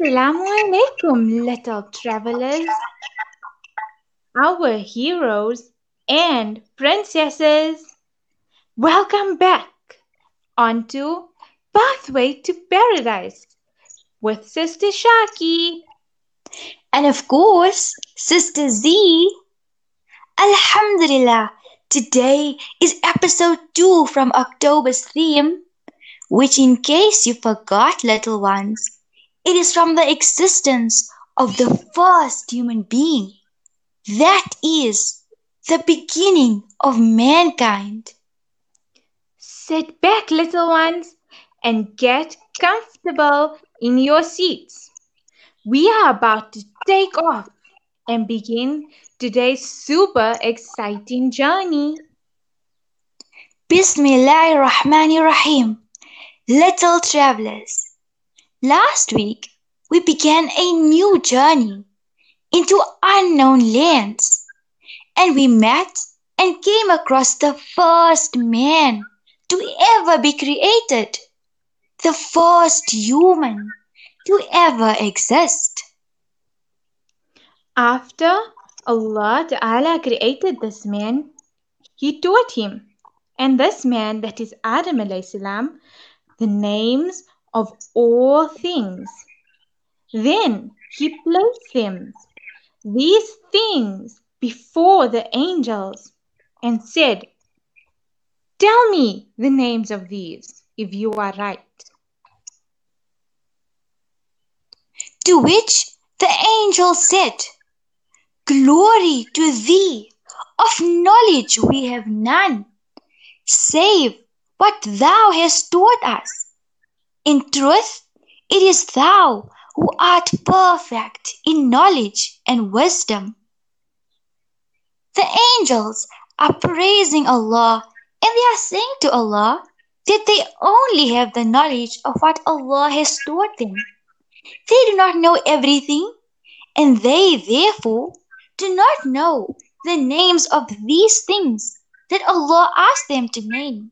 Assalamu alaikum, little travelers. Our heroes and princesses. Welcome back onto Pathway to Paradise with Sister Shaki. And of course, Sister Z. Alhamdulillah, today is episode 2 from October's theme, which, in case you forgot, little ones, it is from the existence of the first human being. That is the beginning of mankind. Sit back, little ones, and get comfortable in your seats. We are about to take off and begin today's super exciting journey. Bismillahir Rahmanir Rahim. Little travelers, last week we began a new journey into unknown lands and we met and came across the first man to ever be created, the first human to ever exist. After Allah Ta'ala created this man, He taught him, and this man, that is Adam salam, the names of all things. Then He placed them, these things, before the angels and said, Tell me the names of these, if you are right. To which the angel said, Glory to thee! Of knowledge we have none, save what thou hast taught us. In truth, it is thou who art perfect in knowledge and wisdom. The angels are praising Allah and they are saying to Allah that they only have the knowledge of what Allah has taught them. They do not know everything, and they therefore do not know the names of these things that Allah asked them to name.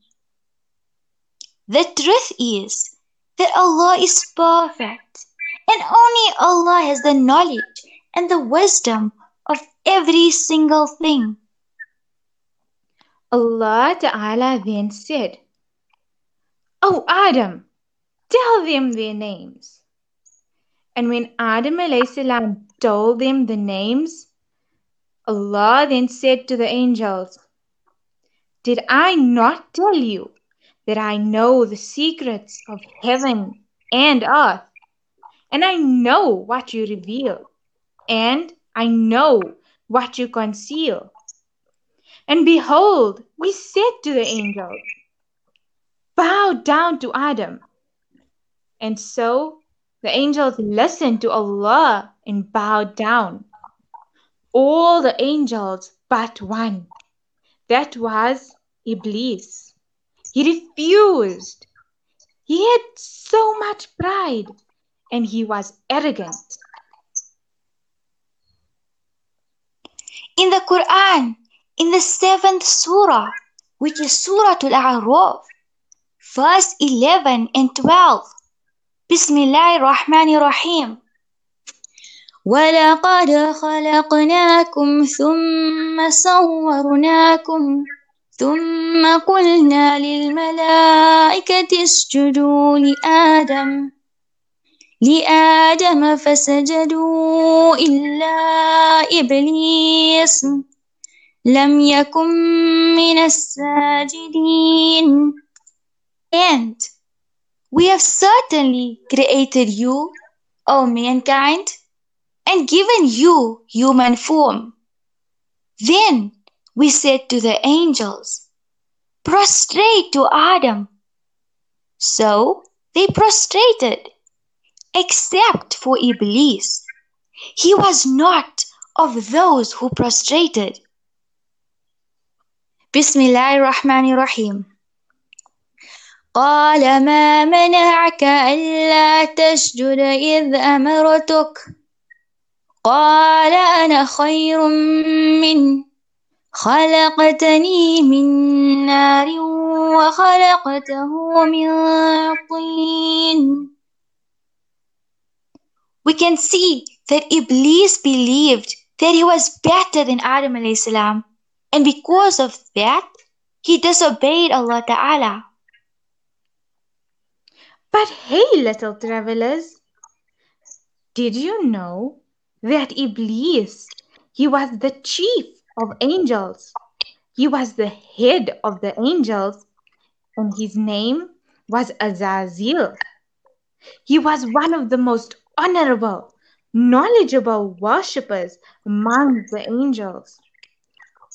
The truth is that Allah is perfect, and only Allah has the knowledge and the wisdom of every single thing. Allah Ta'ala then said, O Adam, tell them their names. And when Adam salam told them the names, Allah then said to the angels, Did I not tell you that I know the secrets of heaven and earth? And I know what you reveal, and I know what you conceal. And behold, we said to the angels, Bow down to Adam. And so the angels listened to Allah and bowed down. All the angels but one. That was Iblis. He refused. He had so much pride and he was arrogant. In the Quran, in the seventh surah, which is Surah Al-A'raf, verse 11 and 12. Bismillah ar-Rahman ar-Rahim. ولقد خلقناكم ثم صورناكم ثم قلنا للملائكة اسجدوا لآدم لآدم فسجدوا إلا إبليس لم يكن من الساجدين And we have certainly created you, O mankind, and given you human form. Then we said to the angels, Prostrate to Adam. So they prostrated, except for Iblis. He was not of those who prostrated. بسم الله الرحمن الرحيم قال ما منعك ألا تسجد إذ أمرتك قال أنا خير من خلقتني من نار وخلقته من طين we can see that Iblis believed that he was better than Adam alayhi salam, and because of that, he disobeyed Allah Ta'ala. But hey, little travelers, did you know that Iblis, he was the chief of angels? He was the head of the angels, and his name was Azazel. He was one of the most honorable, knowledgeable worshippers among the angels.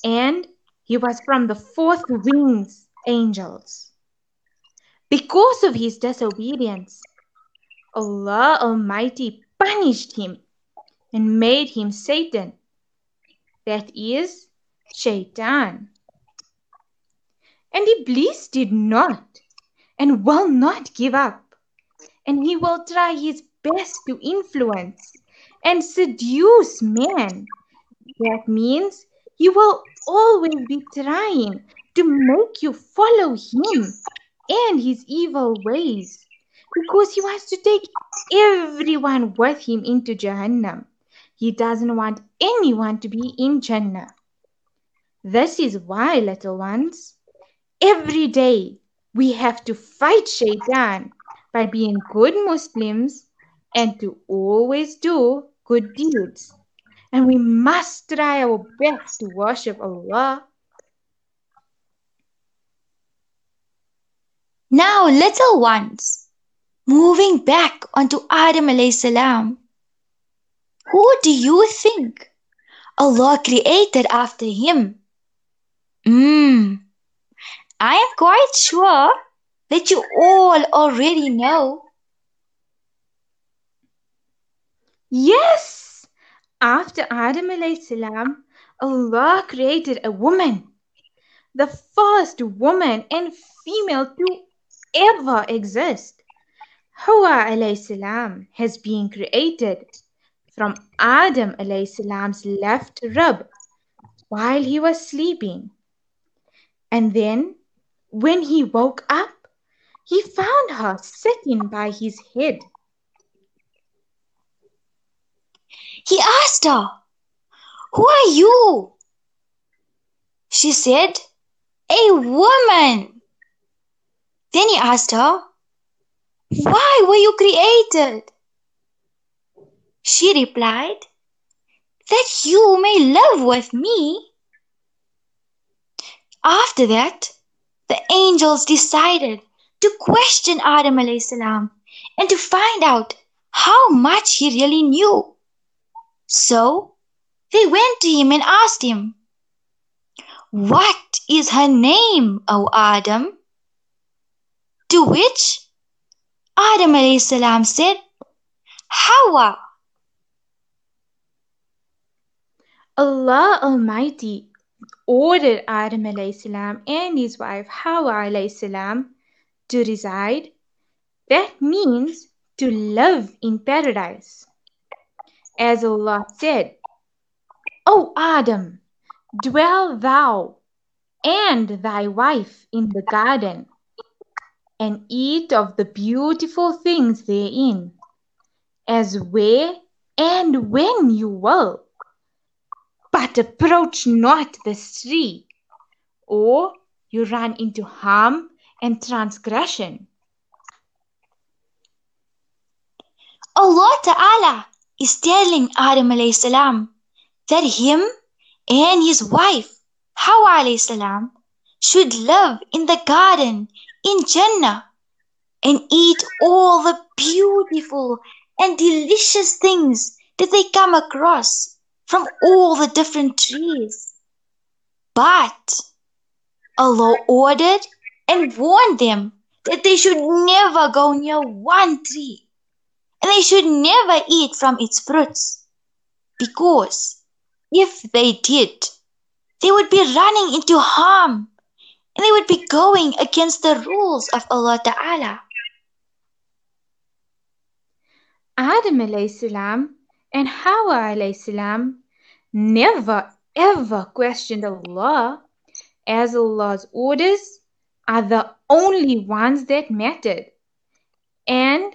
And he was from the fourth wings angels. Because of his disobedience, Allah Almighty punished him and made him Satan, that is, Shaitan. And Iblis did not and will not give up, and he will try his best to influence and seduce man. That means he will always be trying to make you follow him and his evil ways because he wants to take everyone with him into Jahannam. He doesn't want anyone to be in Jannah. This is why, little ones, every day we have to fight Shaitan by being good Muslims and to always do good deeds. And we must try our best to worship Allah. Now, little ones, moving back onto Adam alayhi salam, who do you think Allah created after him? Hmm, I am quite sure that you all already know. Yes, after Adam salam, Allah created a woman, the first woman and female to ever exist. Hawa salam has been created from Adam salam's left rib while he was sleeping. And then when he woke up, he found her sitting by his head. He asked her, Who are you? She said, A woman. Then he asked her, Why were you created? She replied, That you may live with me. After that, the angels decided to question Adam salam and to find out how much he really knew. So they went to him and asked him, What is her name, O Adam? To which Adam salam said, Hawa. Allah Almighty ordered Adam salam and his wife Hawa salam to reside. That means to live in paradise. As Allah said, O Adam, dwell thou and thy wife in the garden, and eat of the beautiful things therein, as where and when you will but approach not the tree, or you run into harm and transgression. Allah Ta'ala is telling Adam salam that him and his wife, Hawa salam, should live in the garden in Jannah and eat all the beautiful and delicious things that they come across from all the different trees. But Allah ordered and warned them that they should never go near one tree and they should never eat from its fruits because if they did, they would be running into harm and they would be going against the rules of Allah Ta'ala. Adam alayhi salam and Hawa alayhi salam never ever questioned Allah, as Allah's orders are the only ones that mattered. And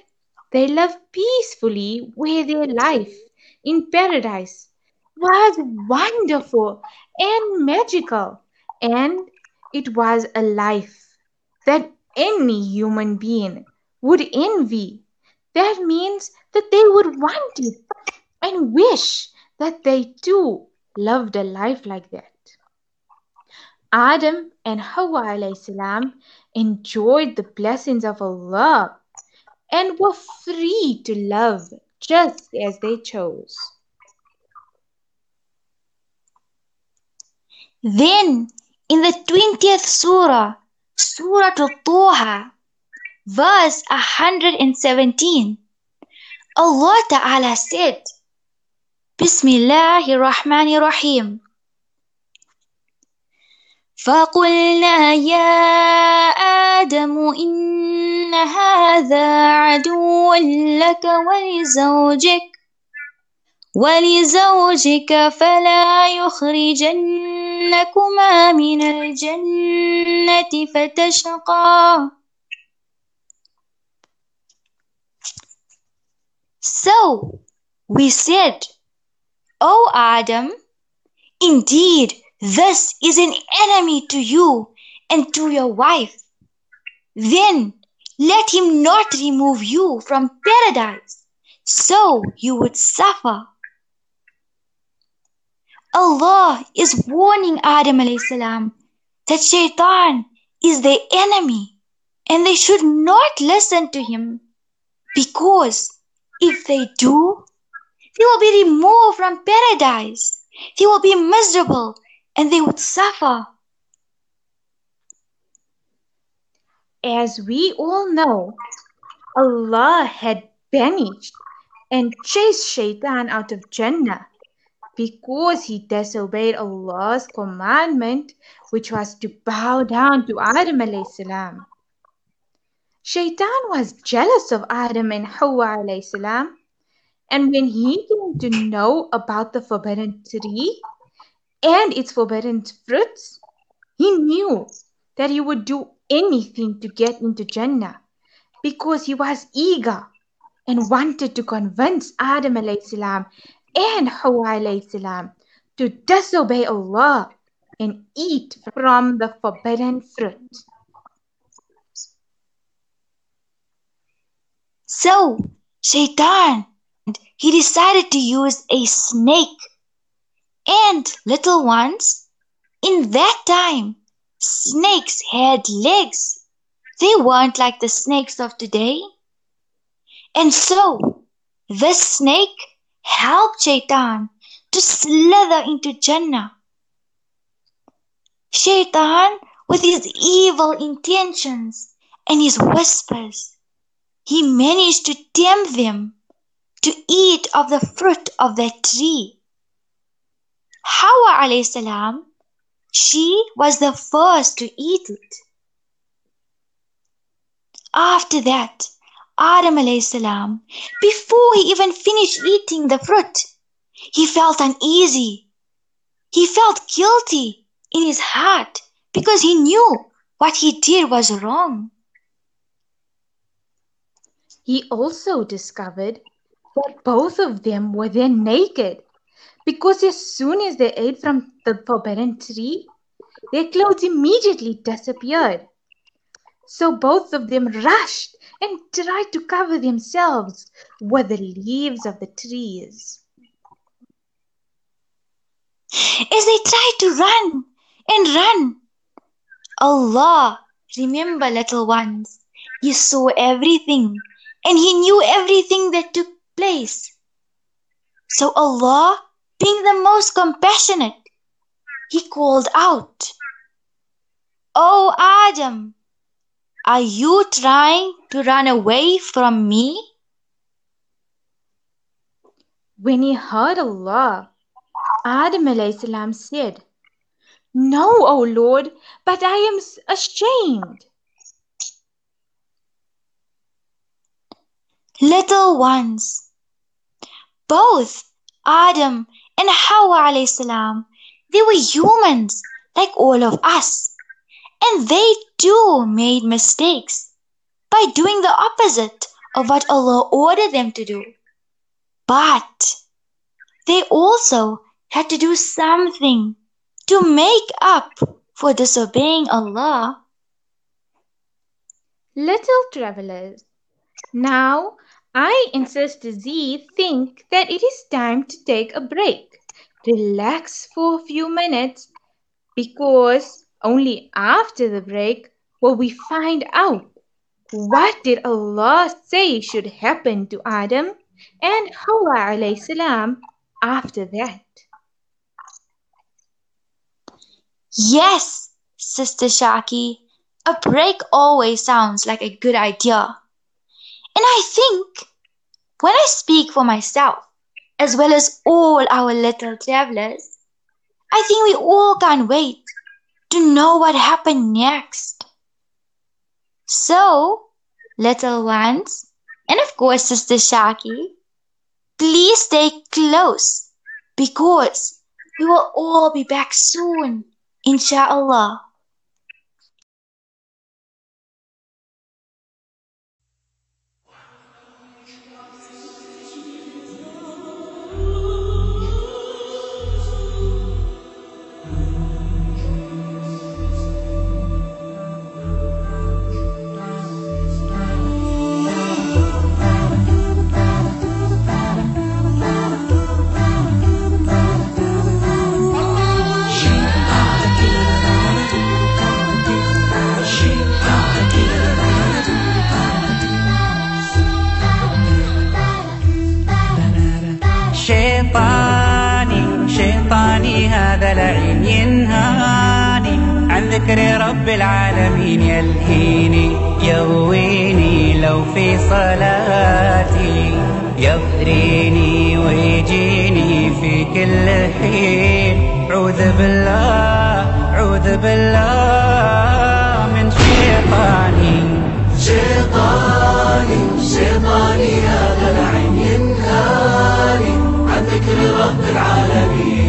they lived peacefully where their life in paradise was wonderful and magical, and it was a life that any human being would envy. That means that they would want it and wish that they too lived a life like that. Adam and Hawa salam enjoyed the blessings of Allah and were free to love just as they chose. Then, in the 20th Surah, Surah Al-Taha, verse 117, Allah Ta'ala said, Bismillahir Rahmanir Rahim. فقلنا يا آدم إن هذا عدو لك ولزوجك ولزوجك فلا يخرجنكما من الجنة فتشقى So we said, O Adam, indeed this is an enemy to you and to your wife. Then let him not remove you from paradise, so you would suffer. Allah is warning Adam salam that shaitan is their enemy and they should not listen to him because if they do, they will be removed from paradise. They will be miserable and they would suffer. As we all know, Allah had banished and chased Shaitan out of Jannah because he disobeyed Allah's commandment, which was to bow down to Adam. Shaitan was jealous of Adam and Hawa alayhi salam, and when he came to know about the forbidden tree and its forbidden fruits, he knew that he would do anything to get into Jannah because he was eager and wanted to convince Adam salam and Hawa salam to disobey Allah and eat from the forbidden fruit. So, Shaitan, he decided to use a snake. And little ones, in that time, snakes had legs. They weren't like the snakes of today. And so, this snake helped Shaitan to slither into Jannah. Shaitan, with his evil intentions and his whispers, he managed to tempt them to eat of the fruit of that tree. Hawa alayhi salam, she was the first to eat it. After that, Adam alayhi salam, before he even finished eating the fruit, he felt uneasy. He felt guilty in his heart because he knew what he did was wrong. He also discovered that both of them were then naked because as soon as they ate from the forbidden tree, their clothes immediately disappeared. So both of them rushed and tried to cover themselves with the leaves of the trees. As they tried to run and run, Allah, remember little ones, He saw everything and He knew everything that took place. So Allah, being the most compassionate, He called out, O Adam, are you trying to run away from me? When he heard Allah, Adam salam said, No, O Lord, but I am ashamed. Little ones, both Adam and Hawa alayhi they were humans like all of us. And they too made mistakes by doing the opposite of what Allah ordered them to do. But they also had to do something to make up for disobeying Allah. Little travelers, now I insist Z think that it is time to take a break. Relax for a few minutes because only after the break will we find out what did Allah say should happen to Adam and Hawa alayhi salam after that. Yes, Sister Shaki, a break always sounds like a good idea. And I think when I speak for myself, as well as all our little travelers, I think we all can't wait to know what happened next. So, little ones, and of course, Sister Shaki, please stay close because we will all be back soon, inshallah. رب العالمين.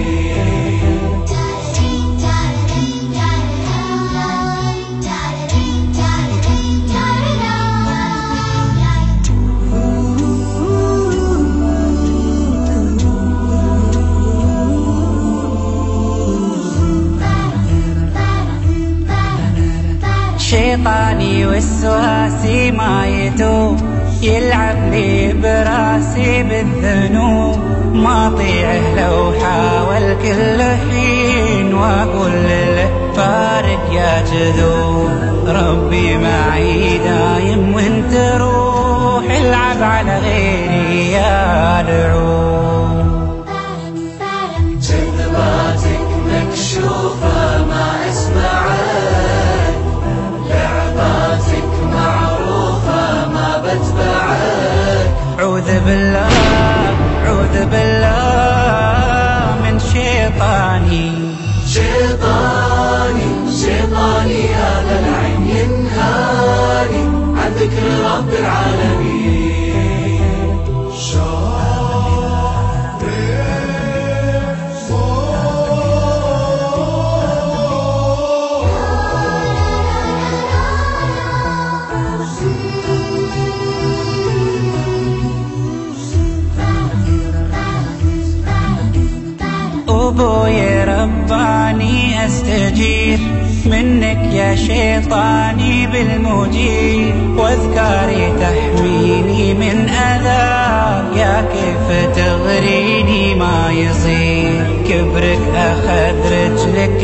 شيطاني والسواسي ما يتوب يلعب لي براسي بالذنوب ما طيعه لو حاول كل حين وأقول له فارق يا جذوب. ربي معي دايم وانت روح العب على غيري يا لعوب جذباتك مكشوفة بالله عوذ بالله من شيطاني. شيطاني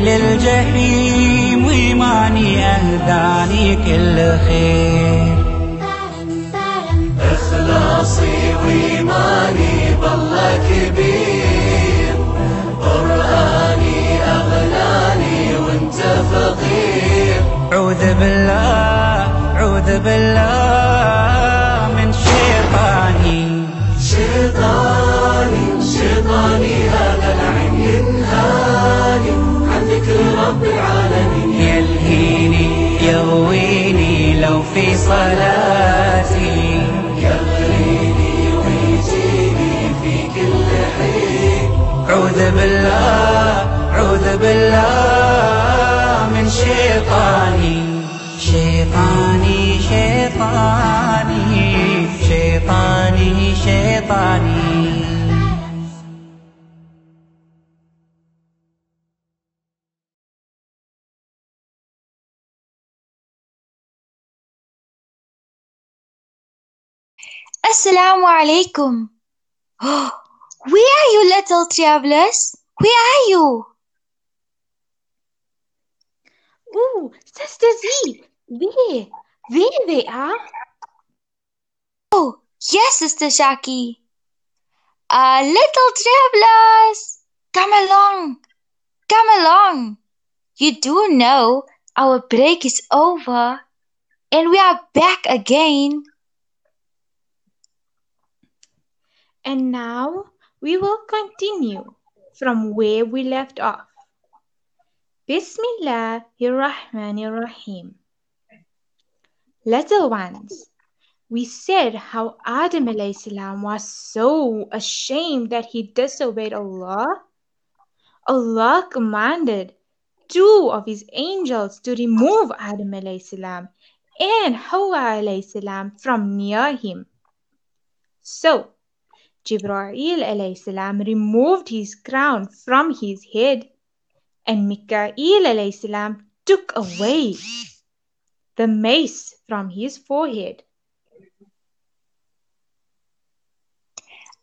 للجحيم وإيماني أهداني كل خير. إخلاصي وإيماني بالله كبير. قرآني أغناني وأنت فقير. عوذ بالله عوذ بالله. عوذ بالله عوذ بالله من شيطاني شيطاني شيطاني شيطاني شيطاني Assalamu alaikum. Where are you, little travelers? Where are you? Ooh, Sister Z, there, there they are. Oh, yes, Sister Shaki. Uh, little travelers, come along, come along. You do know our break is over and we are back again. And now we will continue from where we left off. Bismillahirrahmanirrahim. Little ones, we said how Adam salam was so ashamed that he disobeyed Allah. Allah commanded two of his angels to remove Adam salam and Hawa salam from near him. So, Jibreel alayhi removed his crown from his head and Mika'il alayhi took away the mace from his forehead.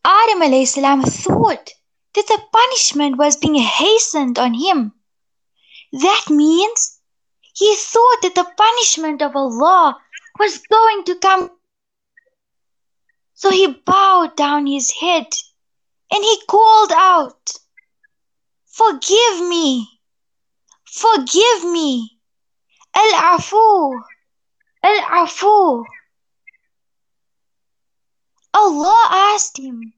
Adam alayhi salam thought that the punishment was being hastened on him. That means he thought that the punishment of Allah was going to come. So he bowed down his head and he called out, Forgive me, forgive me, Al-Afu, Al-Afu. Allah asked him,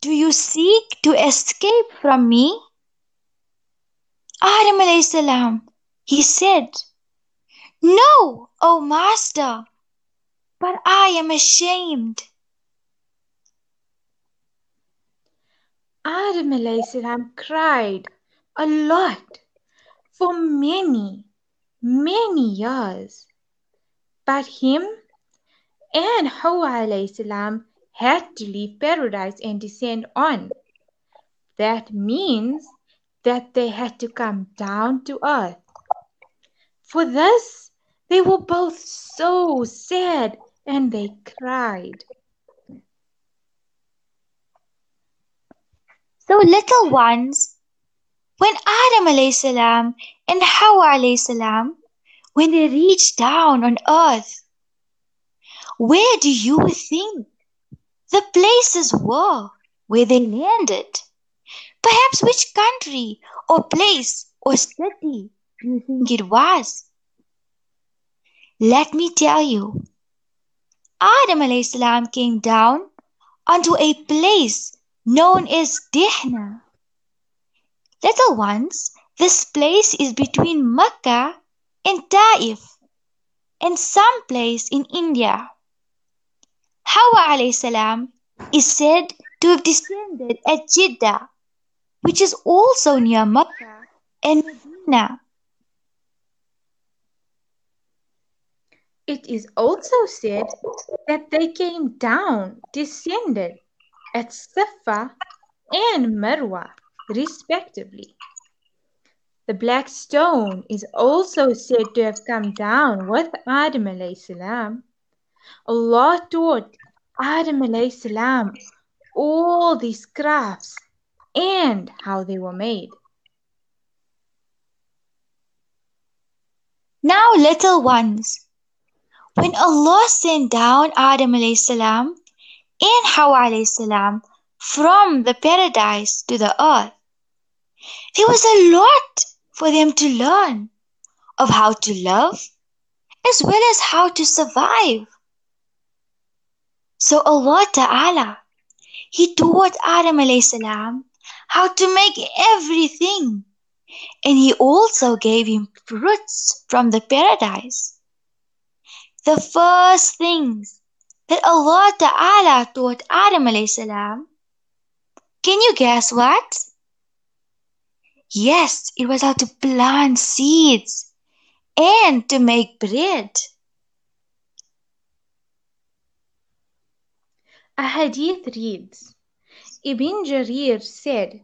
Do you seek to escape from me? Adam salam, he said, No, O Master, but I am ashamed. Adam salam cried a lot for many, many years. But him and Hawa salam had to leave paradise and descend on. That means that they had to come down to earth. For this, they were both so sad and they cried. So little ones, when Adam salam and Hawa alayhi salam, when they reached down on earth, where do you think the places were where they landed? Perhaps which country or place or city do you think it was? Let me tell you. Adam salam came down onto a place known as Dihna. Little ones, this place is between Mecca and Taif and some place in India. Hawa salam is said to have descended at Jeddah, which is also near Mecca and Medina. It is also said that they came down, descended at Safa and Marwa, respectively. The black stone is also said to have come down with Adam alayhi salam. Allah taught Adam alayhi salam all these crafts and how they were made. Now, little ones, when Allah sent down Adam salam and Hawa salam from the paradise to the earth, there was a lot for them to learn of how to love as well as how to survive. So Allah Ta'ala, He taught Adam salam how to make everything. And He also gave him fruits from the paradise. The first things that Allah Ta'ala taught Adam alayhi salam, can you guess what? Yes, it was how to plant seeds and to make bread. A hadith reads Ibn Jarir said,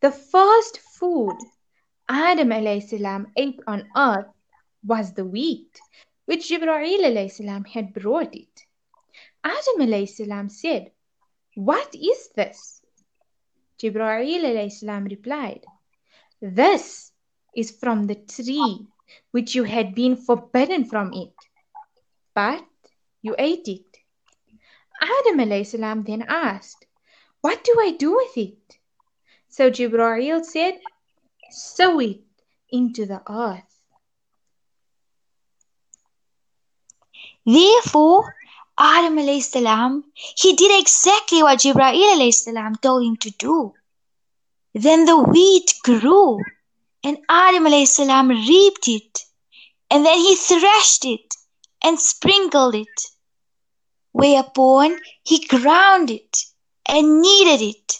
The first food Adam salam ate on earth was the wheat which Jibreel salam had brought it. Adam salam said, What is this? Jibreel salam replied, This is from the tree which you had been forbidden from it, but you ate it. Adam salam then asked, What do I do with it? So Jibreel said, Sow it into the earth. Therefore, Adam salam, he did exactly what Jibreel salam told him to do. Then the wheat grew, and Adam salam reaped it, and then he threshed it and sprinkled it. Whereupon he ground it and kneaded it.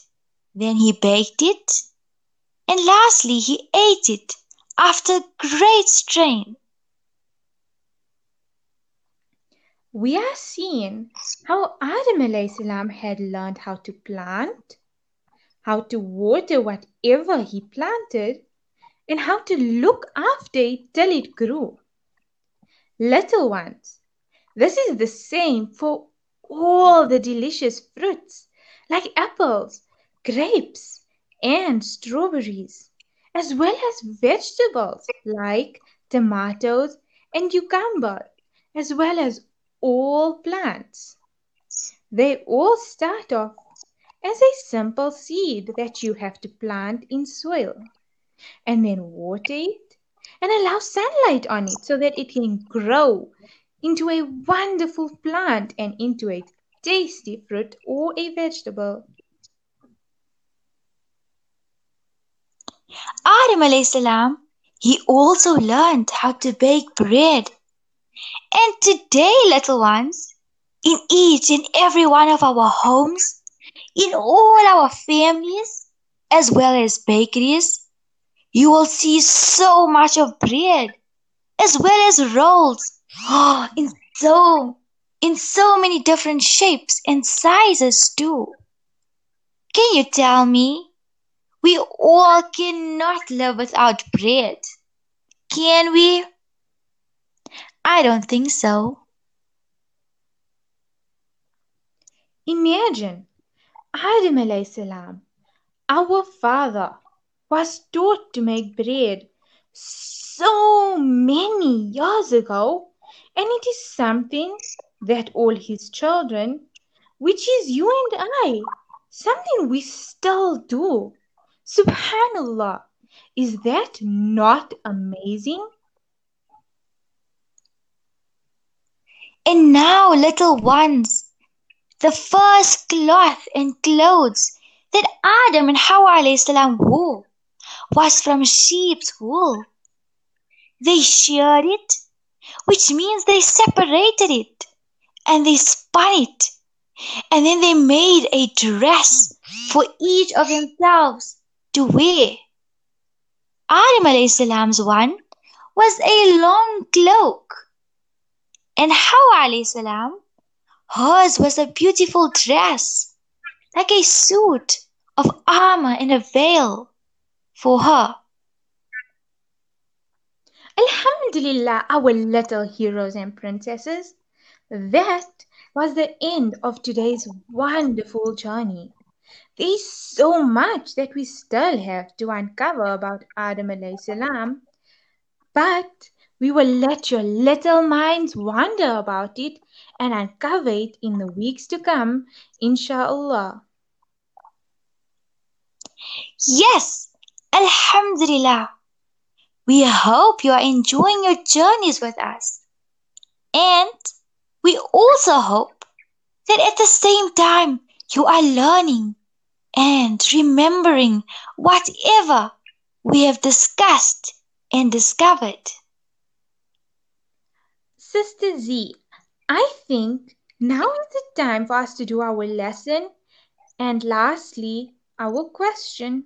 Then he baked it, and lastly he ate it after great strain. We are seeing how Adam salam had learned how to plant, how to water whatever he planted, and how to look after it till it grew. Little ones, this is the same for all the delicious fruits like apples, grapes, and strawberries, as well as vegetables like tomatoes and cucumber, as well as all plants. They all start off as a simple seed that you have to plant in soil and then water it and allow sunlight on it so that it can grow into a wonderful plant and into a tasty fruit or a vegetable. Adam he also learned how to bake bread. And today, little ones, in each and every one of our homes, in all our families, as well as bakeries, you will see so much of bread, as well as rolls, oh, in so in so many different shapes and sizes too. Can you tell me? We all cannot live without bread. Can we? I don't think so. Imagine Adam salam, our father, was taught to make bread so many years ago, and it is something that all his children, which is you and I, something we still do. Subhanallah, is that not amazing? And now, little ones, the first cloth and clothes that Adam and Hawa salam wore was from sheep's wool. They sheared it, which means they separated it and they spun it. And then they made a dress for each of themselves to wear. Adam salam's one was a long cloak. And Hawa salam, hers was a beautiful dress, like a suit of armor and a veil for her. Alhamdulillah, our little heroes and princesses. That was the end of today's wonderful journey. There is so much that we still have to uncover about Adam salam, but we will let your little minds wander about it and uncover it in the weeks to come, inshallah. Yes, Alhamdulillah. We hope you are enjoying your journeys with us. And we also hope that at the same time you are learning and remembering whatever we have discussed and discovered. Sister Z, I think now is the time for us to do our lesson and lastly, our question.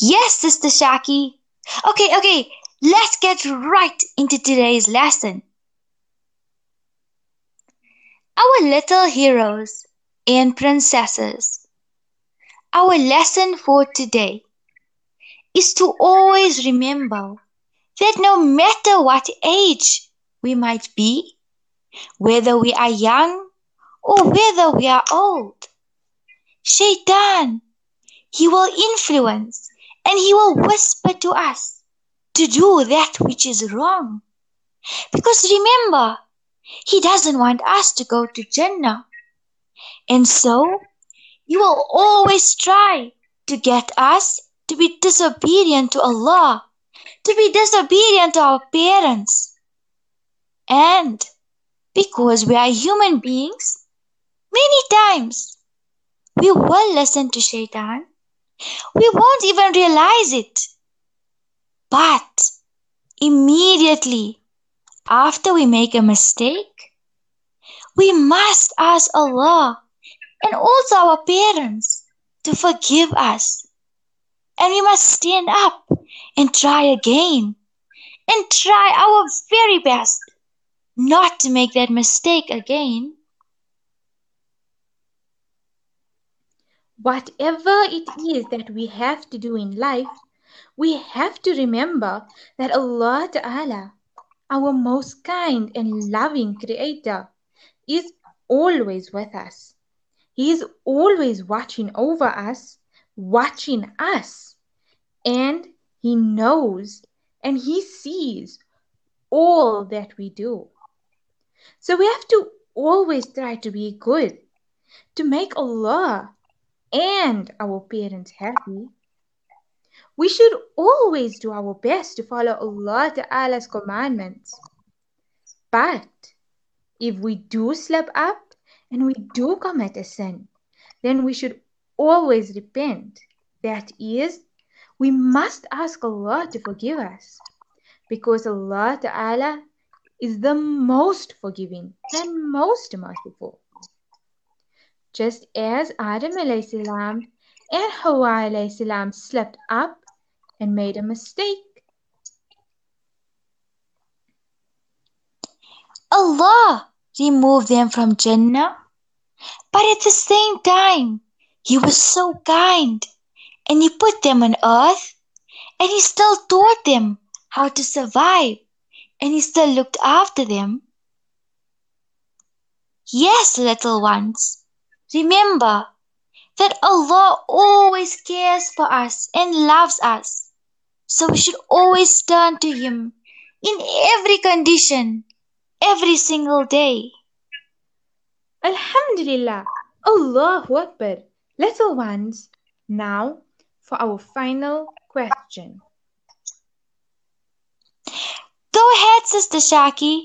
Yes, Sister Shaki. Okay, okay, let's get right into today's lesson. our little heroes and princesses. Our lesson for today is to always remember that no matter what age we might be, whether we are young or whether we are old, Shaitan, he will influence and he will whisper to us to do that which is wrong. Because remember, he doesn't want us to go to Jannah. And so, he will always try to get us to be disobedient to Allah, to be disobedient to our parents. And because we are human beings, many times we will listen to Shaitan. We won't even realize it. But immediately after we make a mistake, we must ask Allah and also our parents to forgive us. And we must stand up and try again and try our very best not to make that mistake again. Whatever it is that we have to do in life, we have to remember that Allah Ta'ala our most kind and loving Creator, is always with us. He is always watching over us, watching us, and He knows and He sees all that we do. So we have to always try to be good, to make Allah and our parents happy. We should always do our best to follow Allah Ta'ala's commandments. But if we do slip up and we do commit a sin, then we should always repent. That is, we must ask Allah to forgive us because Allah Ta'ala is the most forgiving and most merciful. Just as Adam salam and Hawa salam slept up and made a mistake. Allah removed them from Jannah, but at the same time, He was so kind and He put them on earth and He still taught them how to survive and He still looked after them. Yes, little ones, remember that Allah always cares for us and loves us. So we should always turn to Him in every condition, every single day. Alhamdulillah, Allahu Akbar. Little ones, now for our final question. Go ahead, Sister Shaki.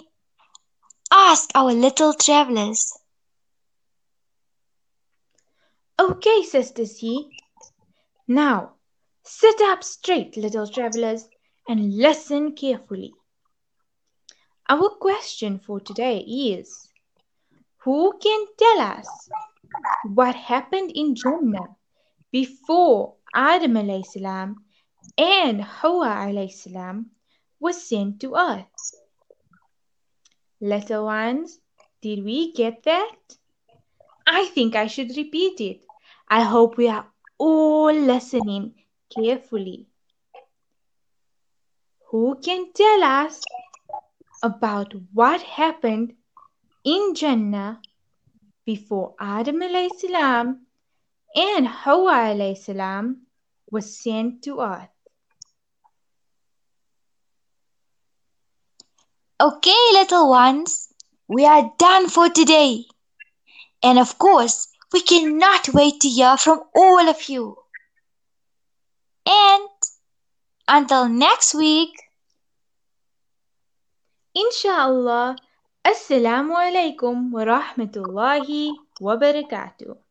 Ask our little travelers. Okay, Sister C. Now, Sit up straight, little travelers, and listen carefully. Our question for today is Who can tell us what happened in Jannah before Adam salam and Hawa salam was sent to earth? Little ones, did we get that? I think I should repeat it. I hope we are all listening carefully. Who can tell us about what happened in Jannah before Adam salam and Hawa salam was sent to earth? Okay, little ones, we are done for today. And of course, we cannot wait to hear from all of you. And until next week, Inshallah, Assalamu alaikum wa rahmatullahi wa barakatuh.